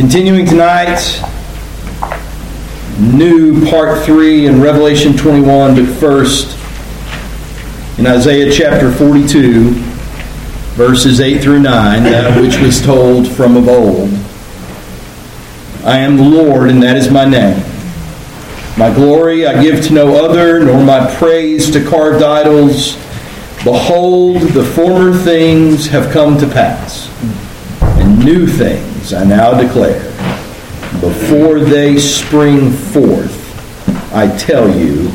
Continuing tonight, new part 3 in Revelation 21, but first in Isaiah chapter 42, verses 8 through 9, that which was told from of old. I am the Lord, and that is my name. My glory I give to no other, nor my praise to carved idols. Behold, the former things have come to pass, and new things I now declare, before they spring forth, I tell you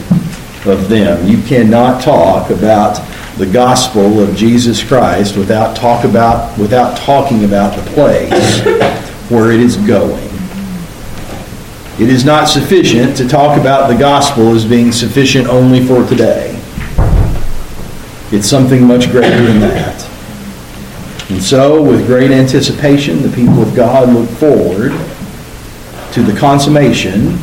of them. You cannot talk about the gospel of Jesus Christ without talk about without talking about the place where it is going. It is not sufficient to talk about the gospel as being sufficient only for today. It's something much greater than that. And so, with great anticipation, the people of God look forward to the consummation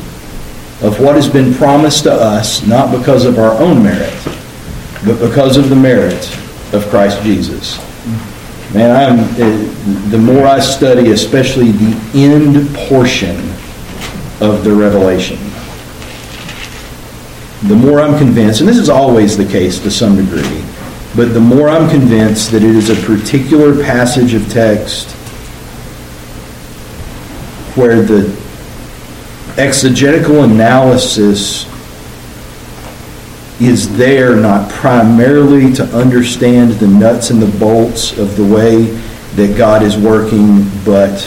of what has been promised to us, not because of our own merit, but because of the merit of Christ Jesus. Man, I'm, eh, the more I study, especially the end portion of the Revelation, the more I'm convinced, and this is always the case to some degree, but the more I'm convinced that it is a particular passage of text where the exegetical analysis is there not primarily to understand the nuts and the bolts of the way that God is working, but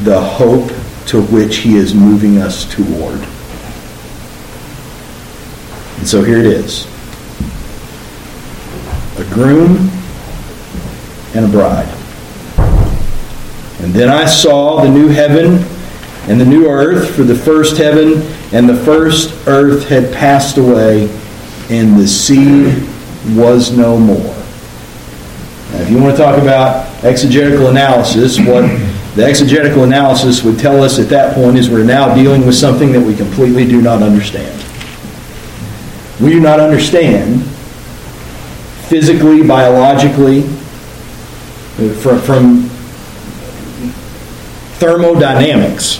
the hope to which He is moving us toward. And so here it is groom and a bride. And then I saw the new heaven and the new earth, for the first heaven and the first earth had passed away, and the sea was no more. Now, if you want to talk about exegetical analysis, what the exegetical analysis would tell us at that point is we're now dealing with something that we completely do not understand. We do not understand physically, biologically, from, from thermodynamics,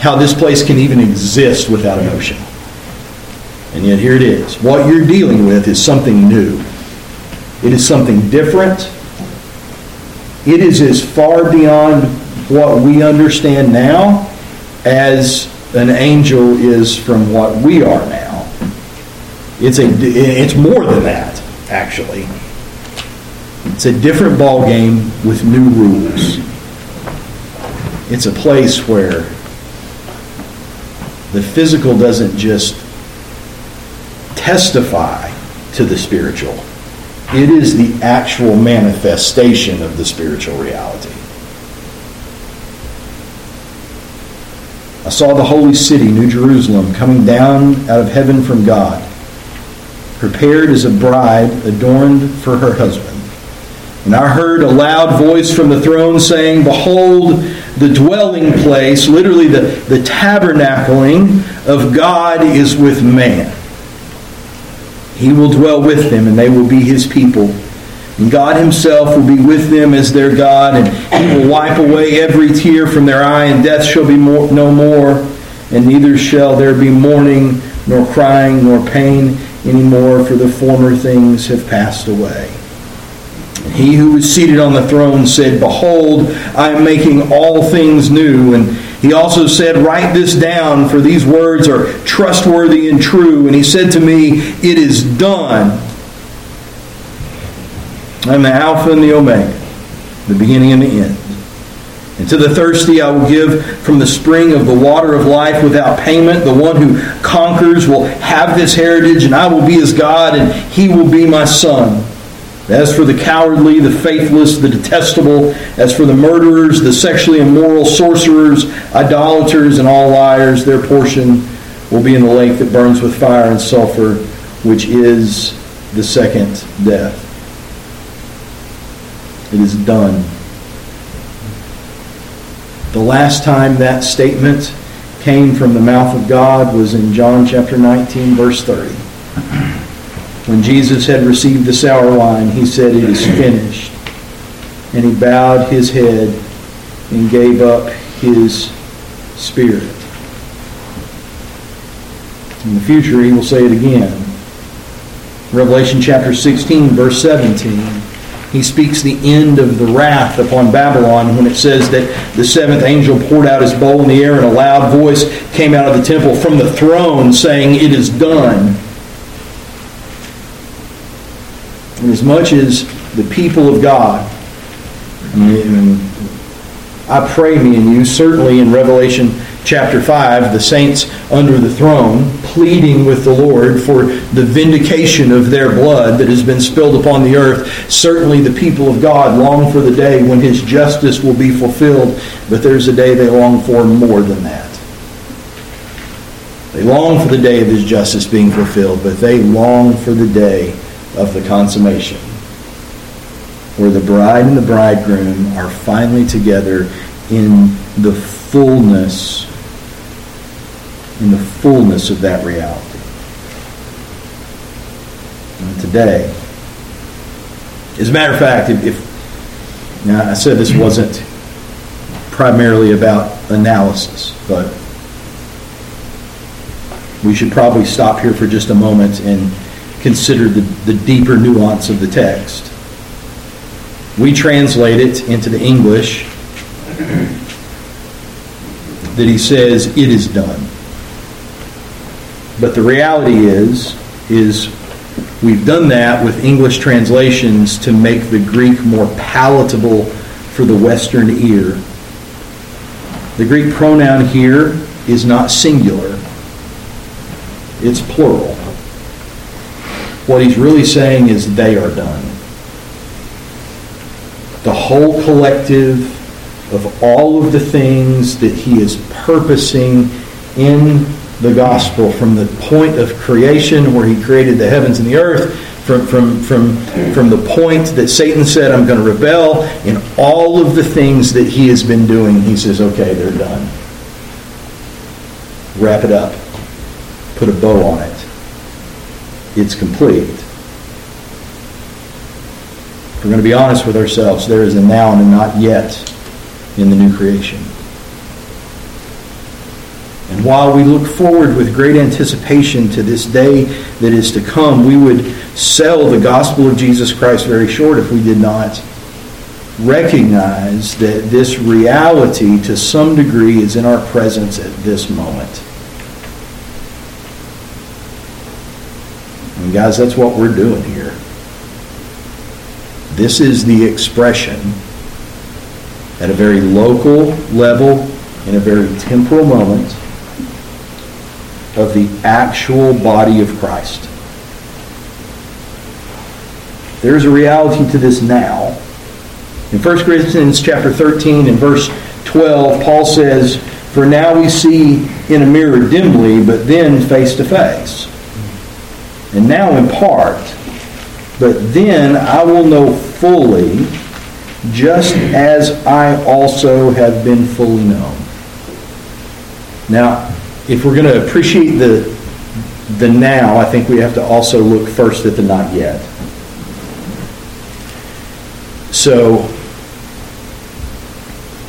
how this place can even exist without an ocean. And yet here it is. What you're dealing with is something new. It is something different. It is as far beyond what we understand now as an angel is from what we are now. It's a it's more than that actually. It's a different ball game with new rules. It's a place where the physical doesn't just testify to the spiritual. It is the actual manifestation of the spiritual reality. I saw the holy city, New Jerusalem, coming down out of heaven from God prepared as a bride adorned for her husband. And I heard a loud voice from the throne saying, Behold, the dwelling place, literally the, the tabernacling of God is with man. He will dwell with them, and they will be his people. And God himself will be with them as their God, and he will wipe away every tear from their eye, and death shall be more, no more, and neither shall there be mourning, nor crying, nor pain anymore, for the former things have passed away. he who was seated on the throne said, Behold, I am making all things new. And he also said, Write this down, for these words are trustworthy and true. And he said to me, It is done. I'm the Alpha and the Omega, the beginning and the end. And to the thirsty I will give from the spring of the water of life without payment. The one who conquers will have this heritage, and I will be his God, and he will be my son. As for the cowardly, the faithless, the detestable, as for the murderers, the sexually immoral, sorcerers, idolaters, and all liars, their portion will be in the lake that burns with fire and sulfur, which is the second death. It is done. The last time that statement came from the mouth of God was in John chapter 19, verse 30. When Jesus had received the sour wine, he said, It is finished. And he bowed his head and gave up his Spirit. In the future, he will say it again. Revelation chapter 16, verse 17. He speaks the end of the wrath upon Babylon when it says that the seventh angel poured out his bowl in the air and a loud voice came out of the temple from the throne saying, It is done. And as much as the people of God, I pray me and you, certainly in Revelation chapter 5, the saints under the throne pleading with the Lord for the vindication of their blood that has been spilled upon the earth. Certainly the people of God long for the day when his justice will be fulfilled, but there's a day they long for more than that. They long for the day of his justice being fulfilled, but they long for the day of the consummation, where the bride and the bridegroom are finally together in the fullness in the fullness of that reality. And today, as a matter of fact, if, if now I said this wasn't primarily about analysis, but we should probably stop here for just a moment and consider the, the deeper nuance of the text. We translate it into the English that he says, It is done. But the reality is, is we've done that with English translations to make the Greek more palatable for the Western ear. The Greek pronoun here is not singular, it's plural. What he's really saying is they are done. The whole collective of all of the things that he is purposing in the gospel from the point of creation where he created the heavens and the earth from, from, from, from the point that Satan said, I'm going to rebel, in all of the things that he has been doing, he says, okay, they're done. Wrap it up. Put a bow on it. It's complete. If we're going to be honest with ourselves, there is a now and a not yet in the new creation. While we look forward with great anticipation to this day that is to come, we would sell the gospel of Jesus Christ very short if we did not recognize that this reality to some degree is in our presence at this moment. And guys, that's what we're doing here. This is the expression at a very local level, in a very temporal moment, of the actual body of Christ. There's a reality to this now. In 1 Corinthians chapter 13 and verse 12, Paul says, For now we see in a mirror dimly, but then face to face. And now in part, but then I will know fully, just as I also have been fully known. Now, if we're going to appreciate the the now, I think we have to also look first at the not yet. So,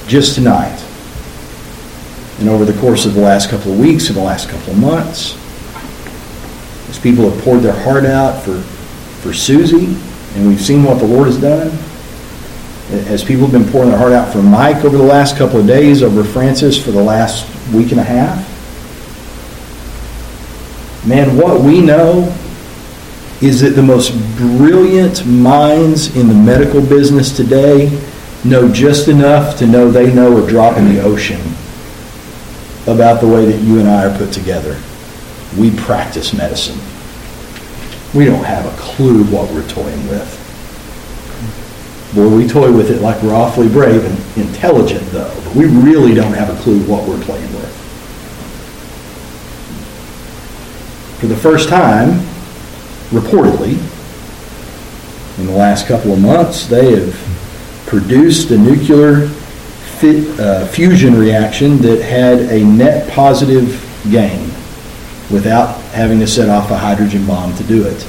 just tonight, and over the course of the last couple of weeks and the last couple of months, as people have poured their heart out for, for Susie, and we've seen what the Lord has done, as people have been pouring their heart out for Mike over the last couple of days, over Francis for the last week and a half, Man, what we know is that the most brilliant minds in the medical business today know just enough to know they know a drop in the ocean about the way that you and I are put together. We practice medicine. We don't have a clue what we're toying with. Boy, we toy with it like we're awfully brave and intelligent, though. But we really don't have a clue what we're playing with. For the first time, reportedly, in the last couple of months, they have produced a nuclear fit, uh, fusion reaction that had a net positive gain without having to set off a hydrogen bomb to do it.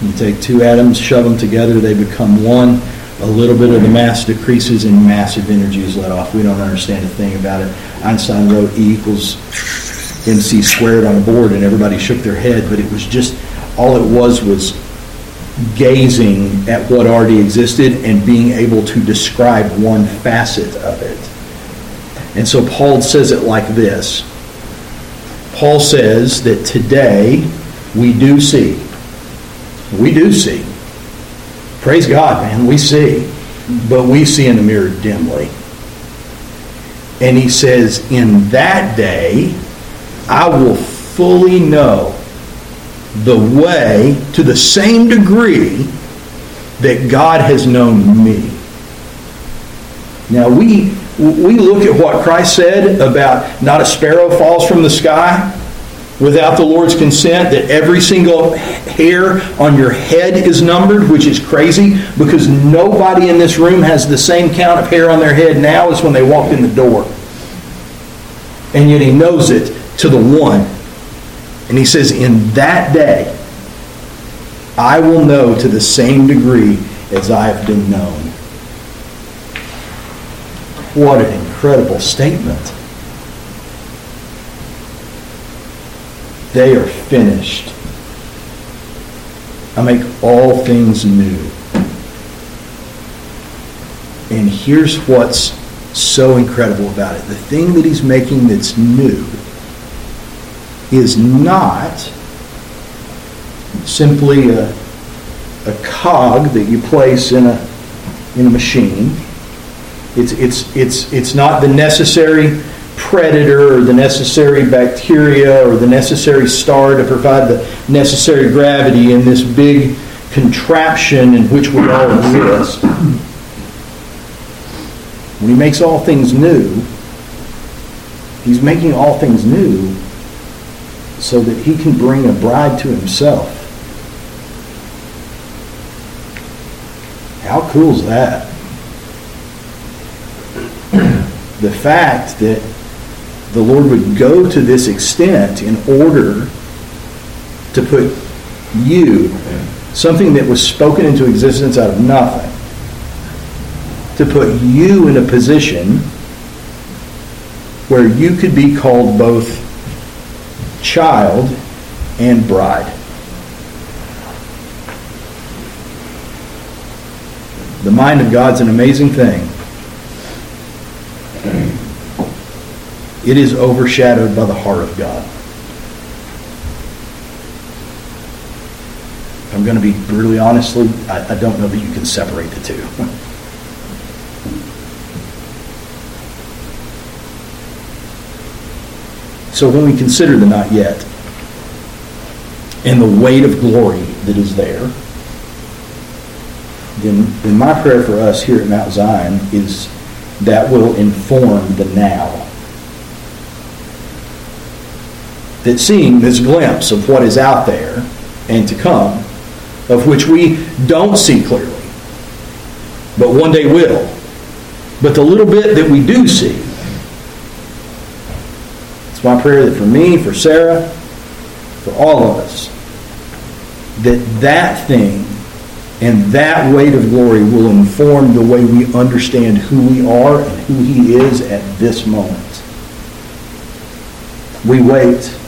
You take two atoms, shove them together, they become one. a little bit of the mass decreases and massive energy is let off. We don't understand a thing about it. Einstein wrote E equals mc squared on a board and everybody shook their head, but it was just, all it was was gazing at what already existed and being able to describe one facet of it. And so Paul says it like this. Paul says that today we do see. We do see. Praise God, man, we see. But we see in the mirror dimly. And he says, In that day, I will fully know the way to the same degree that God has known me. Now, we, we look at what Christ said about not a sparrow falls from the sky without the Lord's consent, that every single hair on your head is numbered, which is crazy because nobody in this room has the same count of hair on their head now as when they walked in the door. And yet he knows it to the one. And he says, In that day, I will know to the same degree as I have been known. What an incredible statement. They are finished. I make all things new. And here's what's so incredible about it. The thing that he's making that's new is not simply a, a cog that you place in a, in a machine. It's, it's, it's, it's not the necessary predator or the necessary bacteria or the necessary star to provide the necessary gravity in this big contraption in which we all exist. When he makes all things new, he's making all things new so that he can bring a bride to himself. How cool is that? the fact that the Lord would go to this extent in order to put you, something that was spoken into existence out of nothing, to put you in a position where you could be called both child and bride. The mind of God's an amazing thing. It is overshadowed by the heart of God. I'm going to be brutally honestly, I, I don't know that you can separate the two. So when we consider the not yet and the weight of glory that is there, then, then my prayer for us here at Mount Zion is that will inform the now. That seeing this glimpse of what is out there and to come, of which we don't see clearly, but one day will. But the little bit that we do see, it's my prayer that for me, for Sarah, for all of us, that that thing and that weight of glory will inform the way we understand who we are and who he is at this moment. We wait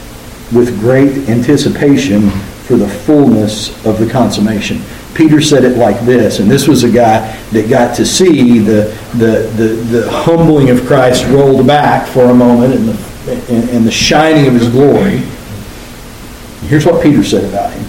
with great anticipation for the fullness of the consummation. Peter said it like this, and this was a guy that got to see the, the, the, the humbling of Christ rolled back for a moment and the, and, and the shining of his glory. Here's what Peter said about him.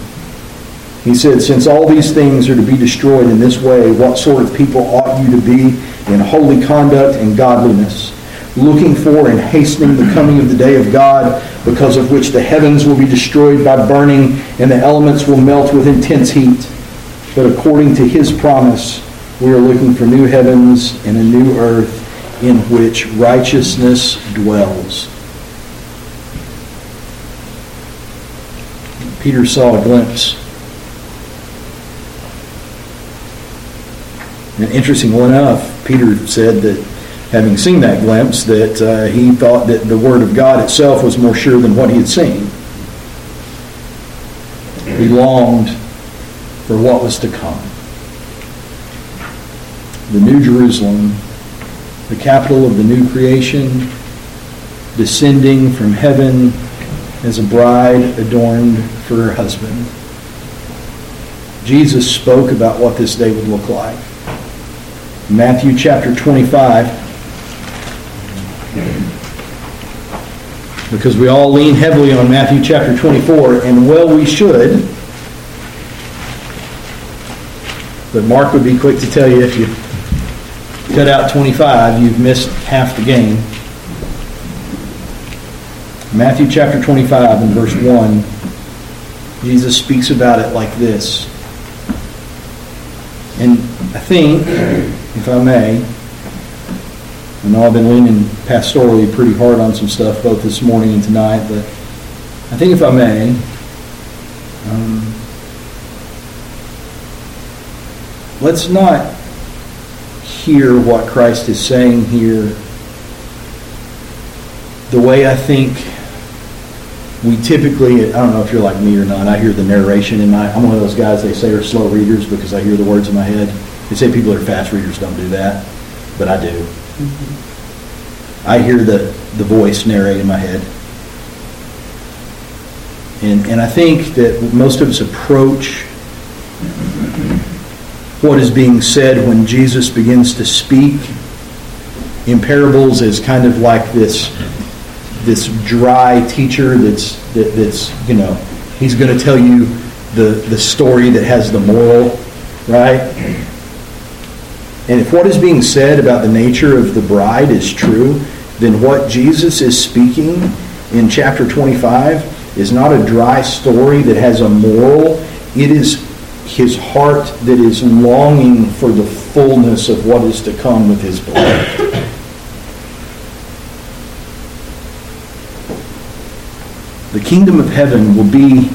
He said, Since all these things are to be destroyed in this way, what sort of people ought you to be in holy conduct and godliness, looking for and hastening the coming of the day of God, because of which the heavens will be destroyed by burning and the elements will melt with intense heat? But according to his promise, we are looking for new heavens and a new earth in which righteousness dwells. Peter saw a glimpse And interestingly enough, Peter said that having seen that glimpse, that uh, he thought that the Word of God itself was more sure than what he had seen. He longed for what was to come. the New Jerusalem, the capital of the new creation, descending from heaven as a bride adorned for her husband. Jesus spoke about what this day would look like. Matthew chapter 25. Because we all lean heavily on Matthew chapter 24, and well, we should. But Mark would be quick to tell you if you cut out 25, you've missed half the game. Matthew chapter 25 and verse 1, Jesus speaks about it like this. And I think, if I may, I know I've been leaning pastorally pretty hard on some stuff both this morning and tonight, but I think if I may, um, let's not hear what Christ is saying here the way I think we typically, I don't know if you're like me or not, I hear the narration in my, I'm one of those guys they say are slow readers because I hear the words in my head. They say people that are fast readers don't do that, but I do. Mm-hmm. I hear the, the voice narrate in my head. And, and I think that most of us approach what is being said when Jesus begins to speak in parables is kind of like this this dry teacher that's that, that's you know he's going to tell you the the story that has the moral right and if what is being said about the nature of the bride is true then what Jesus is speaking in chapter 25 is not a dry story that has a moral it is his heart that is longing for the fullness of what is to come with his blood. The kingdom of heaven will be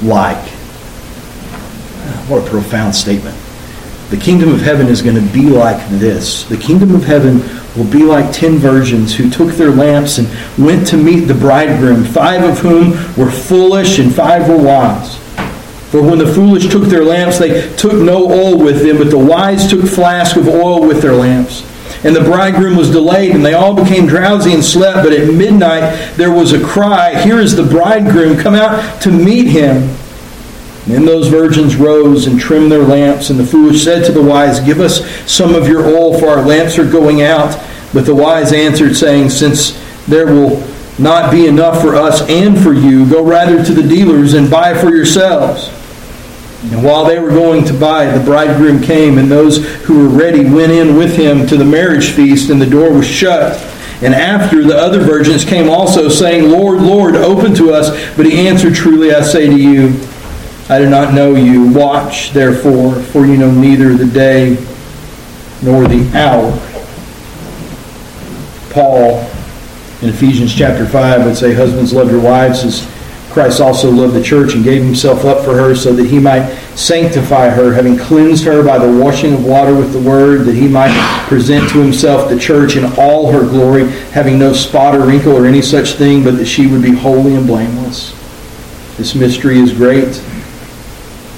like, what a profound statement. The kingdom of heaven is going to be like this. The kingdom of heaven will be like ten virgins who took their lamps and went to meet the bridegroom, five of whom were foolish and five were wise. For when the foolish took their lamps, they took no oil with them, but the wise took flasks of oil with their lamps. And the bridegroom was delayed, and they all became drowsy and slept. But at midnight there was a cry, Here is the bridegroom, come out to meet him. And then those virgins rose and trimmed their lamps, and the foolish said to the wise, Give us some of your oil, for our lamps are going out. But the wise answered, saying, Since there will not be enough for us and for you, go rather to the dealers and buy for yourselves. And while they were going to buy, the bridegroom came, and those who were ready went in with him to the marriage feast, and the door was shut. And after the other virgins came also, saying, Lord, Lord, open to us. But he answered, Truly I say to you, I do not know you. Watch, therefore, for you know neither the day nor the hour. Paul, in Ephesians chapter 5, would say, Husbands, love your wives as Christ also loved the church and gave himself up for her so that he might sanctify her, having cleansed her by the washing of water with the word, that he might present to himself the church in all her glory, having no spot or wrinkle or any such thing, but that she would be holy and blameless. This mystery is great,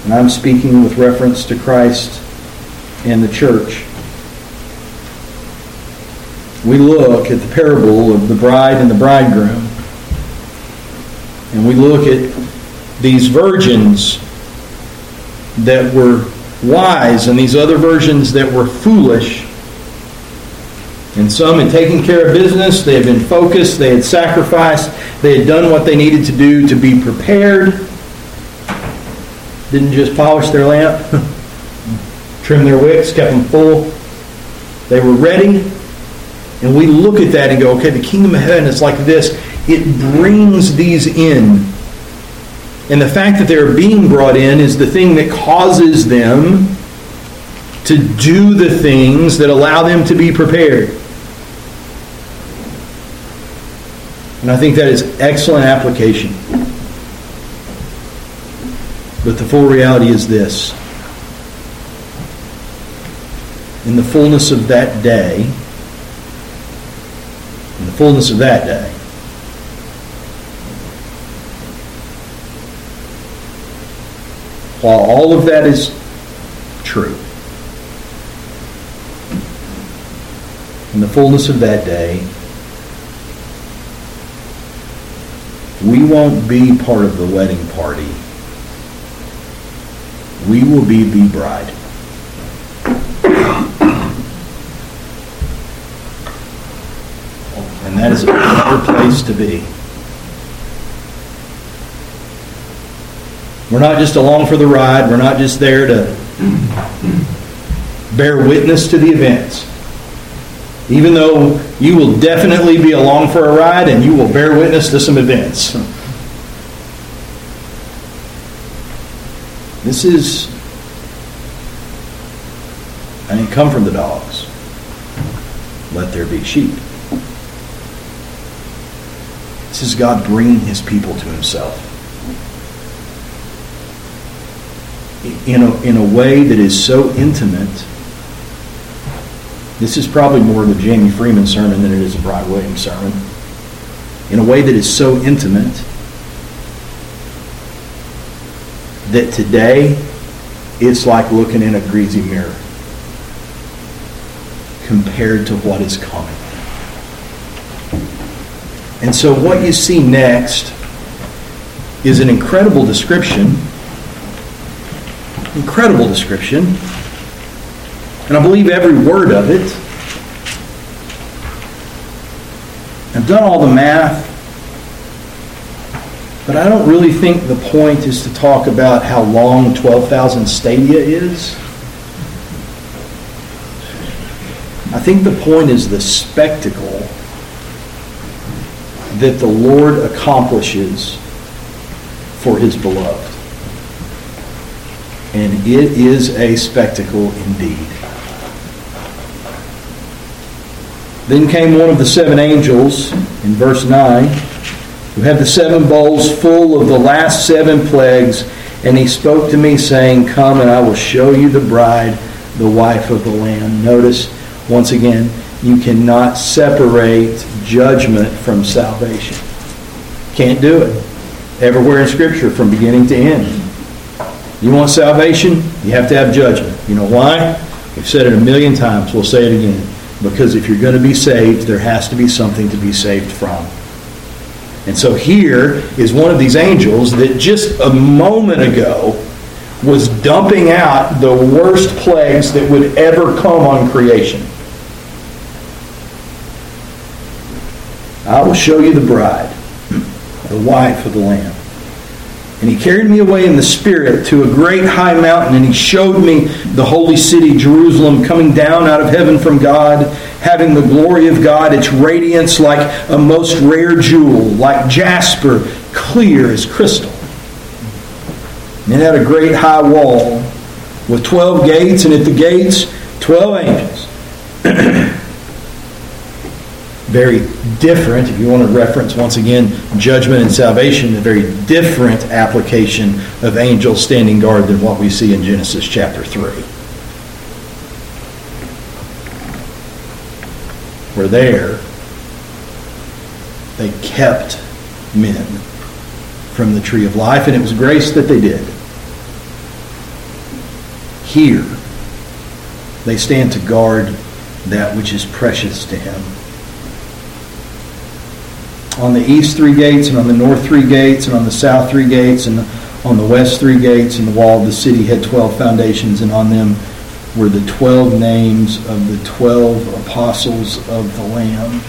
and I'm speaking with reference to Christ and the church. We look at the parable of the bride and the bridegroom and we look at these virgins that were wise and these other virgins that were foolish. And some had taken care of business, they had been focused, they had sacrificed, they had done what they needed to do to be prepared. Didn't just polish their lamp, trim their wicks, kept them full. They were ready. And we look at that and go, okay, the kingdom of heaven is like this it brings these in. And the fact that they're being brought in is the thing that causes them to do the things that allow them to be prepared. And I think that is excellent application. But the full reality is this. In the fullness of that day, in the fullness of that day, While all of that is true, in the fullness of that day, we won't be part of the wedding party. We will be the bride. And that is a better place to be. We're not just along for the ride. We're not just there to bear witness to the events. Even though you will definitely be along for a ride and you will bear witness to some events. This is, I didn't come from the dogs. Let there be sheep. This is God bringing his people to himself. In a, in a way that is so intimate this is probably more of a Jamie Freeman sermon than it is a Brad Williams sermon. In a way that is so intimate that today it's like looking in a greasy mirror compared to what is coming. And so what you see next is an incredible description. Incredible description and I believe every word of it. I've done all the math, but I don't really think the point is to talk about how long 12,000 stadia is. I think the point is the spectacle that the Lord accomplishes for his beloved. And it is a spectacle indeed. Then came one of the seven angels, in verse 9, who had the seven bowls full of the last seven plagues, and he spoke to me, saying, Come, and I will show you the bride, the wife of the Lamb. Notice, once again, you cannot separate judgment from salvation. Can't do it. Everywhere in Scripture, from beginning to end. You want salvation? You have to have judgment. You know why? We've said it a million times. We'll say it again. Because if you're going to be saved, there has to be something to be saved from. And so here is one of these angels that just a moment ago was dumping out the worst plagues that would ever come on creation. I will show you the bride, the wife of the Lamb. And he carried me away in the Spirit to a great high mountain, and he showed me the holy city, Jerusalem, coming down out of heaven from God, having the glory of God, its radiance like a most rare jewel, like jasper, clear as crystal. And it had a great high wall with 12 gates, and at the gates, 12 angels. very different, if you want to reference once again judgment and salvation, a very different application of angels standing guard than what we see in Genesis chapter 3. Where there, they kept men from the tree of life, and it was grace that they did. Here, they stand to guard that which is precious to him on the east three gates, and on the north three gates, and on the south three gates, and on the west three gates, and the wall of the city had twelve foundations, and on them were the twelve names of the twelve apostles of the Lamb.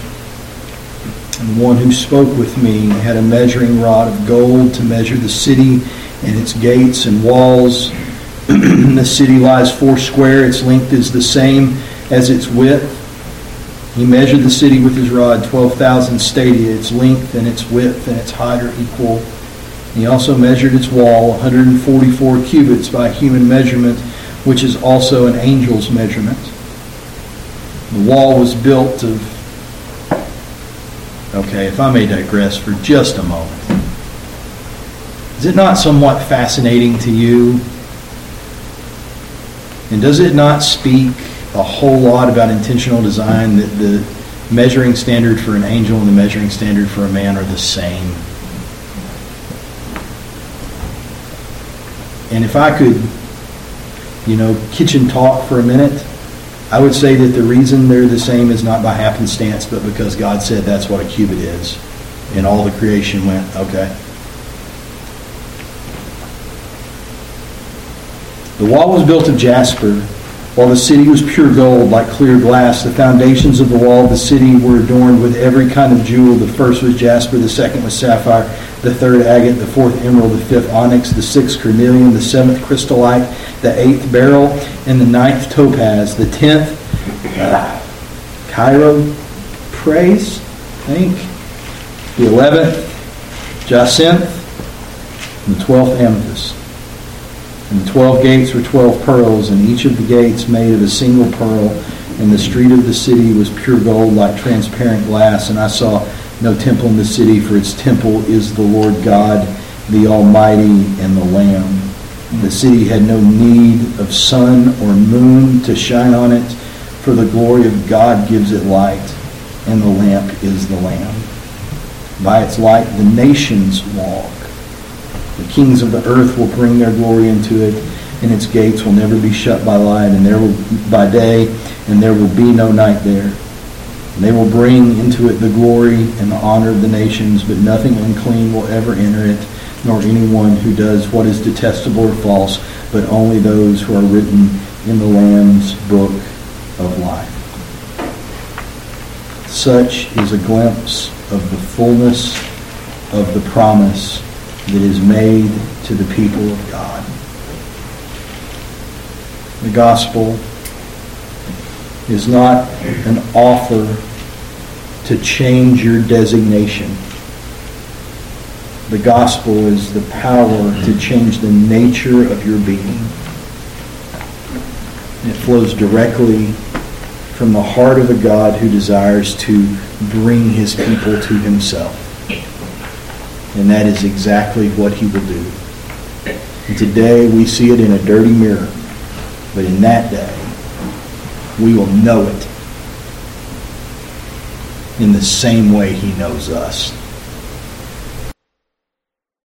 And the one who spoke with me had a measuring rod of gold to measure the city and its gates and walls. the city lies foursquare, its length is the same as its width. He measured the city with his rod, 12,000 stadia. Its length and its width and its height are equal. He also measured its wall, 144 cubits by human measurement, which is also an angel's measurement. The wall was built of. Okay, if I may digress for just a moment. Is it not somewhat fascinating to you? And does it not speak a whole lot about intentional design that the measuring standard for an angel and the measuring standard for a man are the same. And if I could, you know, kitchen talk for a minute, I would say that the reason they're the same is not by happenstance, but because God said that's what a cubit is. And all the creation went, okay. The wall was built of jasper, while the city was pure gold, like clear glass. The foundations of the wall of the city were adorned with every kind of jewel. The first was jasper, the second was sapphire, the third agate, the fourth emerald, the fifth onyx, the sixth carnelian, the seventh chrysolite, the eighth beryl, and the ninth topaz, the tenth uh, Cairo praise, I think, the eleventh jacinth, and the twelfth amethyst. And the twelve gates were twelve pearls, and each of the gates made of a single pearl. And the street of the city was pure gold, like transparent glass. And I saw no temple in the city, for its temple is the Lord God, the Almighty, and the Lamb. The city had no need of sun or moon to shine on it, for the glory of God gives it light, and the lamp is the Lamb. By its light the nations walk. The kings of the earth will bring their glory into it, and its gates will never be shut by light, and there will by day, and there will be no night there. And they will bring into it the glory and the honor of the nations, but nothing unclean will ever enter it nor anyone who does what is detestable or false, but only those who are written in the Lamb's book of life. Such is a glimpse of the fullness of the promise that is made to the people of God. The gospel is not an offer to change your designation the gospel is the power to change the nature of your being. it flows directly from the heart of a God who desires to bring his people to himself. And that is exactly what he will do. And today we see it in a dirty mirror. But in that day, we will know it in the same way he knows us.